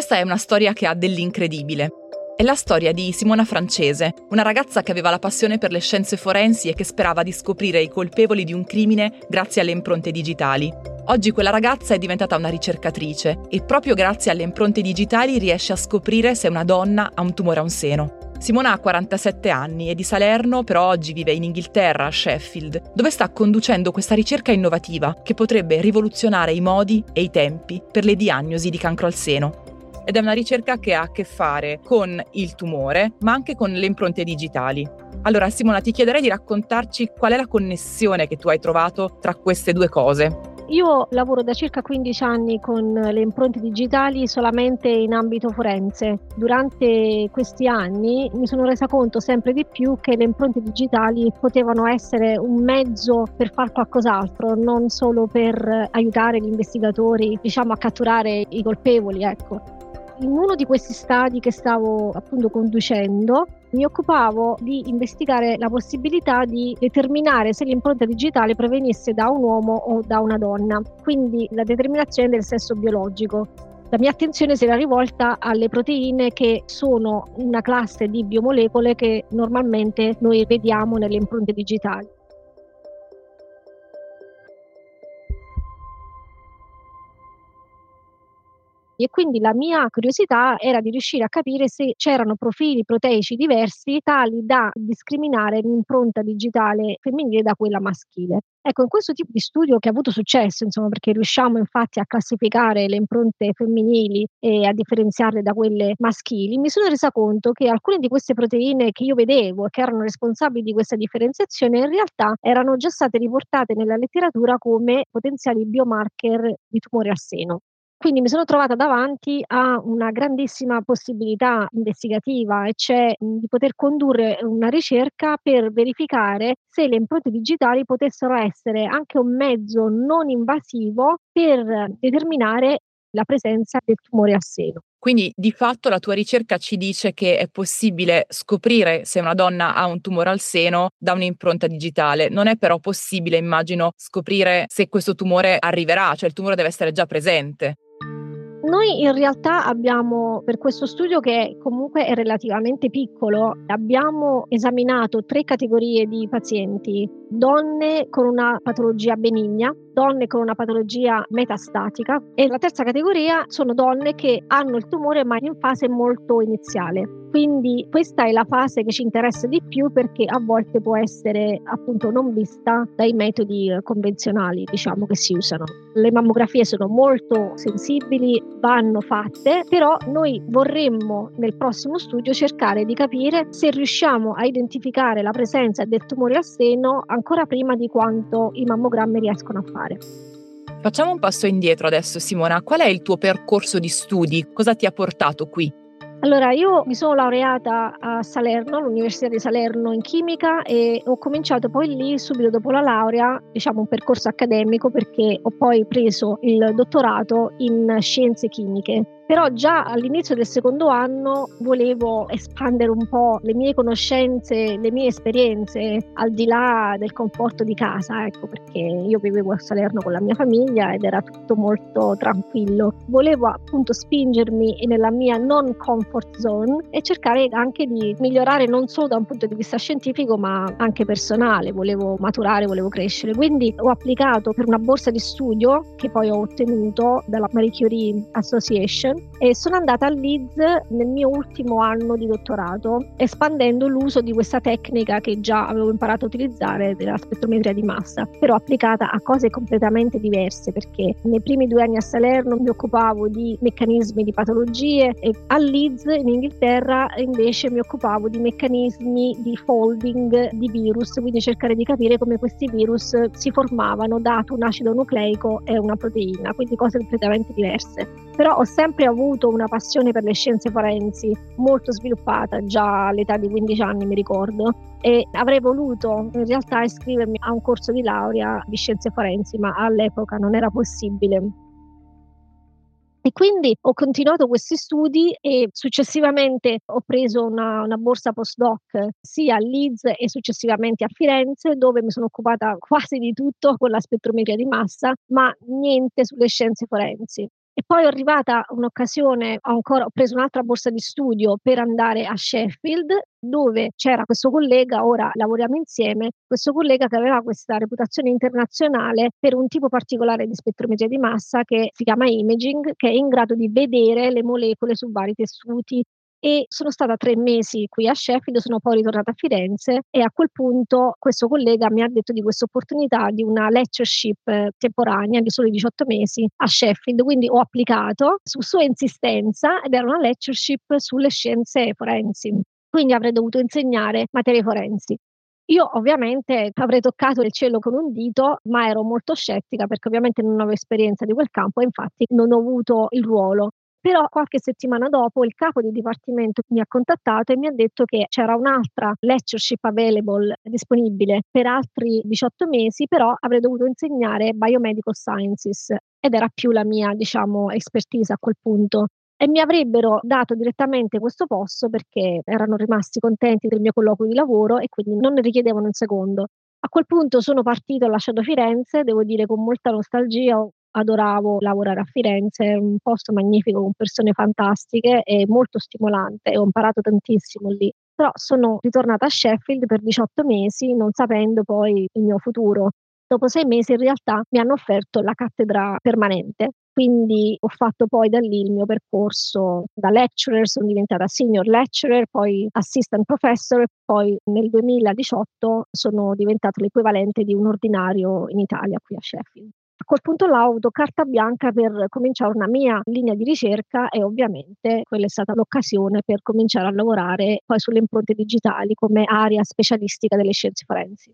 Questa è una storia che ha dell'incredibile. È la storia di Simona Francese, una ragazza che aveva la passione per le scienze forensi e che sperava di scoprire i colpevoli di un crimine grazie alle impronte digitali. Oggi quella ragazza è diventata una ricercatrice e proprio grazie alle impronte digitali riesce a scoprire se una donna ha un tumore a un seno. Simona ha 47 anni, è di Salerno, però oggi vive in Inghilterra, a Sheffield, dove sta conducendo questa ricerca innovativa che potrebbe rivoluzionare i modi e i tempi per le diagnosi di cancro al seno ed è una ricerca che ha a che fare con il tumore, ma anche con le impronte digitali. Allora Simona, ti chiederei di raccontarci qual è la connessione che tu hai trovato tra queste due cose. Io lavoro da circa 15 anni con le impronte digitali solamente in ambito forense. Durante questi anni mi sono resa conto sempre di più che le impronte digitali potevano essere un mezzo per fare qualcos'altro, non solo per aiutare gli investigatori, diciamo, a catturare i colpevoli, ecco in uno di questi stadi che stavo appunto conducendo mi occupavo di investigare la possibilità di determinare se l'impronta digitale provenisse da un uomo o da una donna, quindi la determinazione del sesso biologico. La mia attenzione si era rivolta alle proteine che sono una classe di biomolecole che normalmente noi vediamo nelle impronte digitali. E quindi la mia curiosità era di riuscire a capire se c'erano profili proteici diversi tali da discriminare l'impronta digitale femminile da quella maschile. Ecco, in questo tipo di studio che ha avuto successo, insomma, perché riusciamo infatti a classificare le impronte femminili e a differenziarle da quelle maschili, mi sono resa conto che alcune di queste proteine che io vedevo e che erano responsabili di questa differenziazione in realtà erano già state riportate nella letteratura come potenziali biomarker di tumore al seno. Quindi mi sono trovata davanti a una grandissima possibilità investigativa, e cioè di poter condurre una ricerca per verificare se le impronte digitali potessero essere anche un mezzo non invasivo per determinare la presenza del tumore al seno. Quindi di fatto la tua ricerca ci dice che è possibile scoprire se una donna ha un tumore al seno da un'impronta digitale. Non è però possibile, immagino, scoprire se questo tumore arriverà, cioè il tumore deve essere già presente. Noi in realtà abbiamo, per questo studio che comunque è relativamente piccolo, abbiamo esaminato tre categorie di pazienti, donne con una patologia benigna, donne con una patologia metastatica e la terza categoria sono donne che hanno il tumore ma in fase molto iniziale. Quindi questa è la fase che ci interessa di più perché a volte può essere appunto non vista dai metodi convenzionali, diciamo che si usano. Le mammografie sono molto sensibili, vanno fatte, però noi vorremmo nel prossimo studio cercare di capire se riusciamo a identificare la presenza del tumore al seno ancora prima di quanto i mammogrammi riescono a fare. Facciamo un passo indietro adesso Simona, qual è il tuo percorso di studi? Cosa ti ha portato qui? Allora, io mi sono laureata a Salerno, all'Università di Salerno in chimica e ho cominciato poi lì subito dopo la laurea, diciamo un percorso accademico perché ho poi preso il dottorato in scienze chimiche però già all'inizio del secondo anno volevo espandere un po' le mie conoscenze, le mie esperienze al di là del conforto di casa, ecco, perché io vivevo a Salerno con la mia famiglia ed era tutto molto tranquillo. Volevo appunto spingermi nella mia non comfort zone e cercare anche di migliorare non solo da un punto di vista scientifico ma anche personale, volevo maturare, volevo crescere. Quindi ho applicato per una borsa di studio che poi ho ottenuto dalla Marie Curie Association e sono andata a Leeds nel mio ultimo anno di dottorato, espandendo l'uso di questa tecnica che già avevo imparato a utilizzare della spettrometria di massa, però applicata a cose completamente diverse perché nei primi due anni a Salerno mi occupavo di meccanismi di patologie e a Leeds in Inghilterra invece mi occupavo di meccanismi di folding di virus, quindi cercare di capire come questi virus si formavano dato un acido nucleico e una proteina, quindi cose completamente diverse. Però ho sempre avuto una passione per le scienze forensi molto sviluppata già all'età di 15 anni, mi ricordo, e avrei voluto in realtà iscrivermi a un corso di laurea di scienze forensi, ma all'epoca non era possibile. E quindi ho continuato questi studi e successivamente ho preso una, una, borsa postdoc sia a Leeds e successivamente a Firenze, dove mi sono occupata quasi di tutto con la spettrometria di massa, ma niente sulle scienze forensi. E poi è arrivata un'occasione, ho, ancora, ho preso un'altra borsa di studio per andare a Sheffield, dove c'era questo collega, ora lavoriamo insieme, questo collega che aveva questa reputazione internazionale per un tipo particolare di spettrometria di massa che si chiama imaging, che è in grado di vedere le molecole su vari tessuti e sono stata tre mesi qui a Sheffield, sono poi ritornata a Firenze e a quel punto questo collega mi ha detto di questa opportunità di una lectureship eh, temporanea di soli 18 mesi a Sheffield, quindi ho applicato su sua insistenza ed era una lectureship sulle scienze forensi, quindi avrei dovuto insegnare materie forensi. Io ovviamente avrei toccato il cielo con un dito, ma ero molto scettica perché ovviamente non avevo esperienza di quel campo e infatti non ho avuto il ruolo. Però qualche settimana dopo il capo di dipartimento mi ha contattato e mi ha detto che c'era un'altra lectureship available disponibile per altri 18 mesi, però avrei dovuto insegnare Biomedical Sciences ed era più la mia, diciamo, expertise a quel punto e mi avrebbero dato direttamente questo posto perché erano rimasti contenti del mio colloquio di lavoro e quindi non ne richiedevano un secondo. A quel punto sono partito, ho lasciato Firenze, devo dire con molta nostalgia, adoravo lavorare a Firenze, è un posto magnifico con persone fantastiche e molto stimolante e ho imparato tantissimo lì. Però sono ritornata a Sheffield per 18 mesi non sapendo poi il mio futuro. Dopo sei mesi in realtà mi hanno offerto la cattedra permanente, quindi ho fatto poi da lì il mio percorso da lecturer, sono diventata senior lecturer, poi assistant professor, poi nel 2018 sono diventato l'equivalente di un ordinario in Italia qui a Sheffield. A quel punto là ho avuto carta bianca per cominciare una mia linea di ricerca e ovviamente quella è stata l'occasione per cominciare a lavorare poi sulle impronte digitali come area specialistica delle scienze forensi.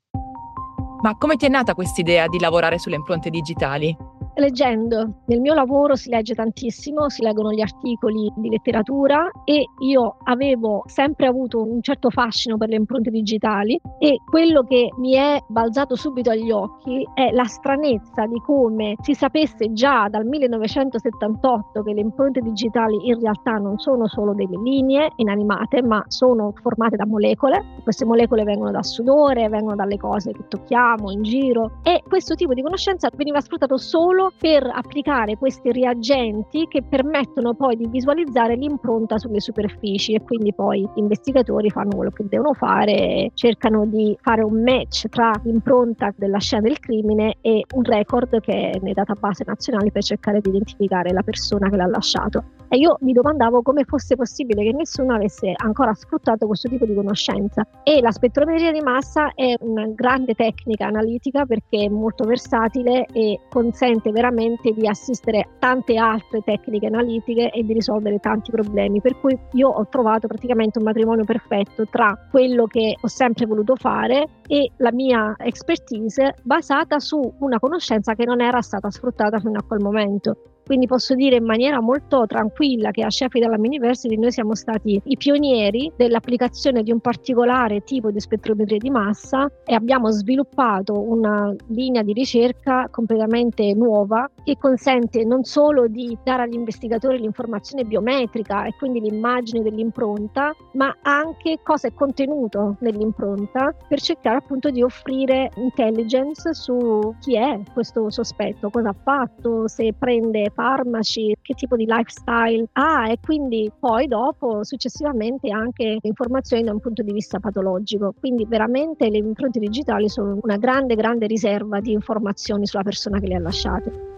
Ma come ti è nata questa idea di lavorare sulle impronte digitali? Leggendo. Nel mio lavoro si legge tantissimo, si leggono gli articoli di letteratura e io avevo sempre avuto un certo fascino per le impronte digitali e quello che mi è balzato subito agli occhi è la stranezza di come si sapesse già dal 1978 che le impronte digitali in realtà non sono solo delle linee inanimate, ma sono formate da molecole. Queste molecole vengono dal sudore, vengono dalle cose che tocchiamo in giro e questo tipo di conoscenza veniva sfruttato solo per applicare questi reagenti che permettono poi di visualizzare l'impronta sulle superfici e quindi poi gli investigatori fanno quello che devono fare, cercano di fare un match tra l'impronta della scena del crimine e un record che è nei database nazionali per cercare di identificare la persona che l'ha lasciato. E io mi domandavo come fosse possibile che nessuno avesse ancora sfruttato questo tipo di conoscenza. E la spettrometria di massa è una grande tecnica analitica perché è molto versatile e consente veramente di assistere tante altre tecniche analitiche e di risolvere tanti problemi. Per cui io ho trovato praticamente un matrimonio perfetto tra quello che ho sempre voluto fare e la mia expertise basata su una conoscenza che non era stata sfruttata fino a quel momento. Quindi posso dire in maniera molto tranquilla che a Sheffield Hallam University noi siamo stati i pionieri dell'applicazione di un particolare tipo di spettrometria di massa e abbiamo sviluppato una linea di ricerca completamente nuova che consente non solo di dare agli investigatori l'informazione biometrica e quindi l'immagine dell'impronta, ma anche cosa è contenuto nell'impronta per cercare appunto di offrire intelligence su chi è questo sospetto, cosa ha fatto, se prende farmaci, che tipo di lifestyle ha e quindi poi dopo successivamente anche informazioni da un punto di vista patologico. Quindi veramente le impronte digitali sono una grande, grande riserva di informazioni sulla persona che le ha lasciate.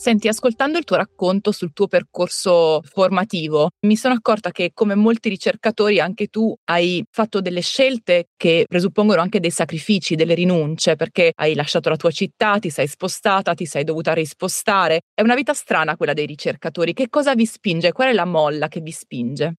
Senti, ascoltando il tuo racconto sul tuo percorso formativo, mi sono accorta che come molti ricercatori anche tu hai fatto delle scelte che presuppongono anche dei sacrifici, delle rinunce, perché hai lasciato la tua città, ti sei spostata, ti sei dovuta rispostare. È una vita strana quella dei ricercatori. Che cosa vi spinge? Qual è la molla che vi spinge?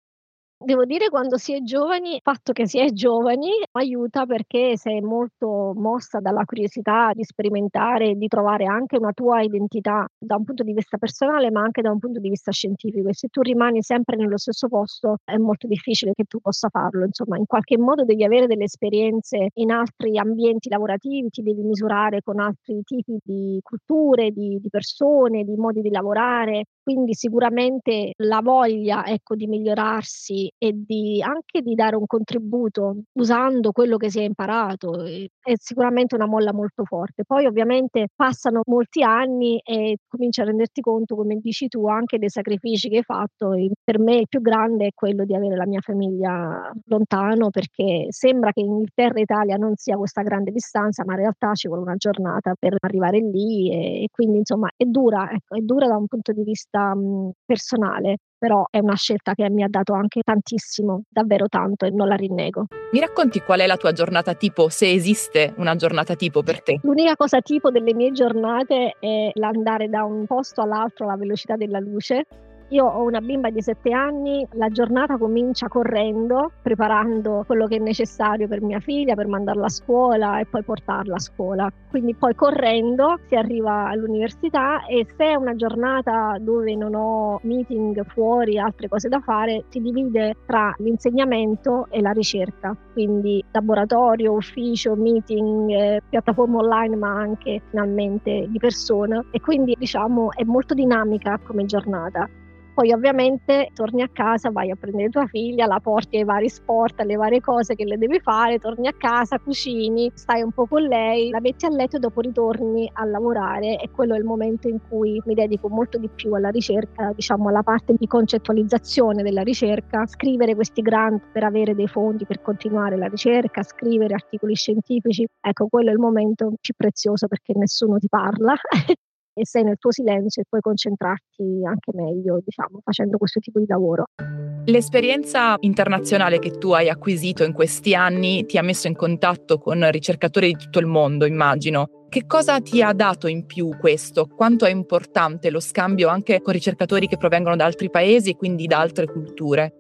Devo dire quando si è giovani, il fatto che si è giovani aiuta perché sei molto mossa dalla curiosità di sperimentare, di trovare anche una tua identità da un punto di vista personale, ma anche da un punto di vista scientifico. E se tu rimani sempre nello stesso posto è molto difficile che tu possa farlo. Insomma, in qualche modo devi avere delle esperienze in altri ambienti lavorativi, ti devi misurare con altri tipi di culture, di, di persone, di modi di lavorare. Quindi sicuramente la voglia ecco, di migliorarsi e di anche di dare un contributo usando quello che si è imparato è sicuramente una molla molto forte. Poi ovviamente passano molti anni e cominci a renderti conto, come dici tu, anche dei sacrifici che hai fatto. E per me il più grande è quello di avere la mia famiglia lontano perché sembra che Inghilterra e Italia non sia questa grande distanza, ma in realtà ci vuole una giornata per arrivare lì e, quindi insomma è dura, ecco, è dura da un punto di vista mh, personale, però è una scelta che mi ha dato anche tantissimo, davvero tanto e non la rinnego. Mi racconti qual è la tua giornata tipo, se esiste una giornata tipo per te? L'unica cosa tipo delle mie giornate è l'andare da un posto all'altro alla velocità della luce io ho una bimba di 7 anni, la giornata comincia correndo, preparando quello che è necessario per mia figlia, per mandarla a scuola e poi portarla a scuola. Quindi poi correndo si arriva all'università e se è una giornata dove non ho meeting fuori, altre cose da fare, si divide tra l'insegnamento e la ricerca. Quindi laboratorio, ufficio, meeting, eh, piattaforma online, ma anche finalmente di persona. E quindi diciamo è molto dinamica come giornata. Poi ovviamente torni a casa, vai a prendere tua figlia, la porti ai vari sport, alle varie cose che le devi fare, torni a casa, cucini, stai un po' con lei, la metti a letto e dopo ritorni a lavorare. E quello è il momento in cui mi dedico molto di più alla ricerca, diciamo alla parte di concettualizzazione della ricerca, scrivere questi grant per avere dei fondi per continuare la ricerca, scrivere articoli scientifici, ecco quello è il momento più prezioso perché nessuno ti parla e sei nel tuo silenzio e puoi concentrarti anche meglio, diciamo, facendo questo tipo di lavoro. L'esperienza internazionale che tu hai acquisito in questi anni ti ha messo in contatto con ricercatori di tutto il mondo, immagino. Che cosa ti ha dato in più questo? Quanto è importante lo scambio anche con ricercatori che provengono da altri paesi e quindi da altre culture?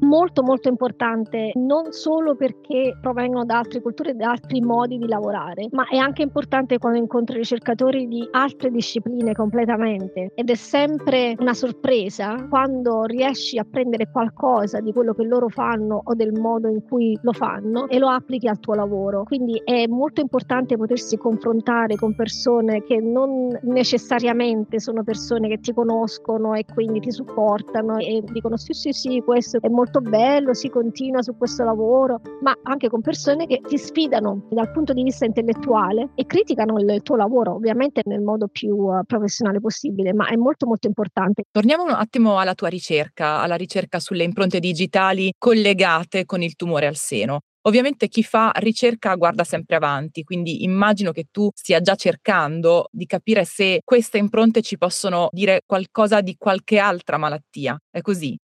Molto molto importante non solo perché provengono da altre culture e da altri modi di lavorare, ma è anche importante quando incontri ricercatori di altre discipline completamente ed è sempre una sorpresa quando riesci a prendere qualcosa di quello che loro fanno o del modo in cui lo fanno e lo applichi al tuo lavoro. Quindi è molto importante potersi confrontare con persone che non necessariamente sono persone che ti conoscono e quindi ti supportano e dicono sì sì sì questo è molto molto bello, si continua su questo lavoro, ma anche con persone che ti sfidano dal punto di vista intellettuale e criticano il tuo lavoro, ovviamente nel modo più uh, professionale possibile, ma è molto molto importante. Torniamo un attimo alla tua ricerca, alla ricerca sulle impronte digitali collegate con il tumore al seno. Ovviamente chi fa ricerca guarda sempre avanti, quindi immagino che tu stia già cercando di capire se queste impronte ci possono dire qualcosa di qualche altra malattia. È così?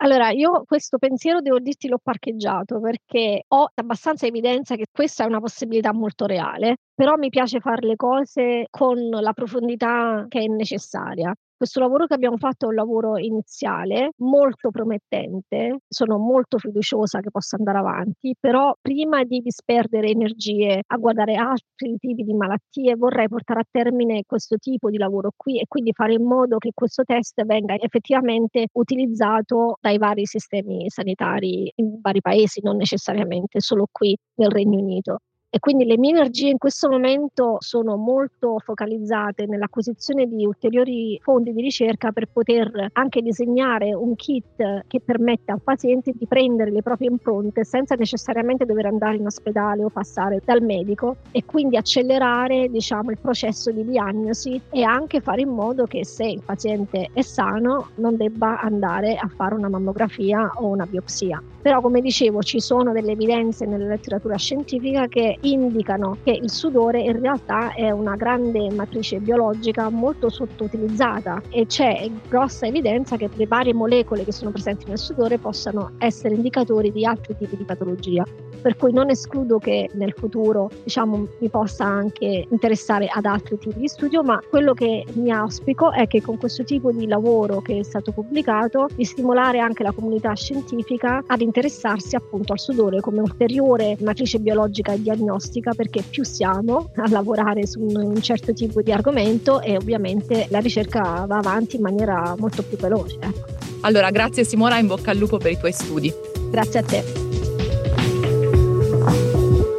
Allora, io questo pensiero devo dirti l'ho parcheggiato perché ho abbastanza evidenza che questa è una possibilità molto reale, però mi piace fare le cose con la profondità che è necessaria. Questo lavoro che abbiamo fatto è un lavoro iniziale, molto promettente, sono molto fiduciosa che possa andare avanti, però prima di disperdere energie a guardare altri tipi di malattie vorrei portare a termine questo tipo di lavoro qui e quindi fare in modo che questo test venga effettivamente utilizzato dai vari sistemi sanitari in vari paesi, non necessariamente solo qui nel Regno Unito. E quindi le mie energie in questo momento sono molto focalizzate nell'acquisizione di ulteriori fondi di ricerca per poter anche disegnare un kit che permetta al paziente di prendere le proprie impronte senza necessariamente dover andare in ospedale o passare dal medico e quindi accelerare diciamo, il processo di diagnosi e anche fare in modo che se il paziente è sano non debba andare a fare una mammografia o una biopsia. Però come dicevo ci sono delle evidenze nella letteratura scientifica che indicano che il sudore in realtà è una grande matrice biologica molto sottoutilizzata e c'è grossa evidenza che le varie molecole che sono presenti nel sudore possano essere indicatori di altri tipi di patologia. Per cui non escludo che nel futuro diciamo, mi possa anche interessare ad altri tipi di studio, ma quello che mi auspico è che con questo tipo di lavoro che è stato pubblicato di stimolare anche la comunità scientifica ad interessarsi appunto al sudore come ulteriore matrice biologica e diagnostica perché più siamo a lavorare su un certo tipo di argomento e ovviamente la ricerca va avanti in maniera molto più veloce. Ecco. Allora, grazie Simona, in bocca al lupo per i tuoi studi. Grazie a te.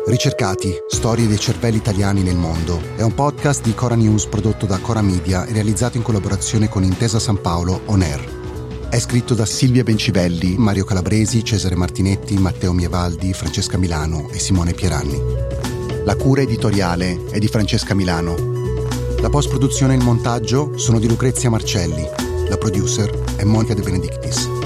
Ricercati, storie dei cervelli italiani nel mondo è un podcast di Cora News prodotto da Cora Media e realizzato in collaborazione con Intesa San Paolo On Air. È scritto da Silvia Bencivelli, Mario Calabresi, Cesare Martinetti, Matteo Mievaldi, Francesca Milano e Simone Pieranni. La cura editoriale è di Francesca Milano. La post-produzione e il montaggio sono di Lucrezia Marcelli. La producer è Monica De Benedictis.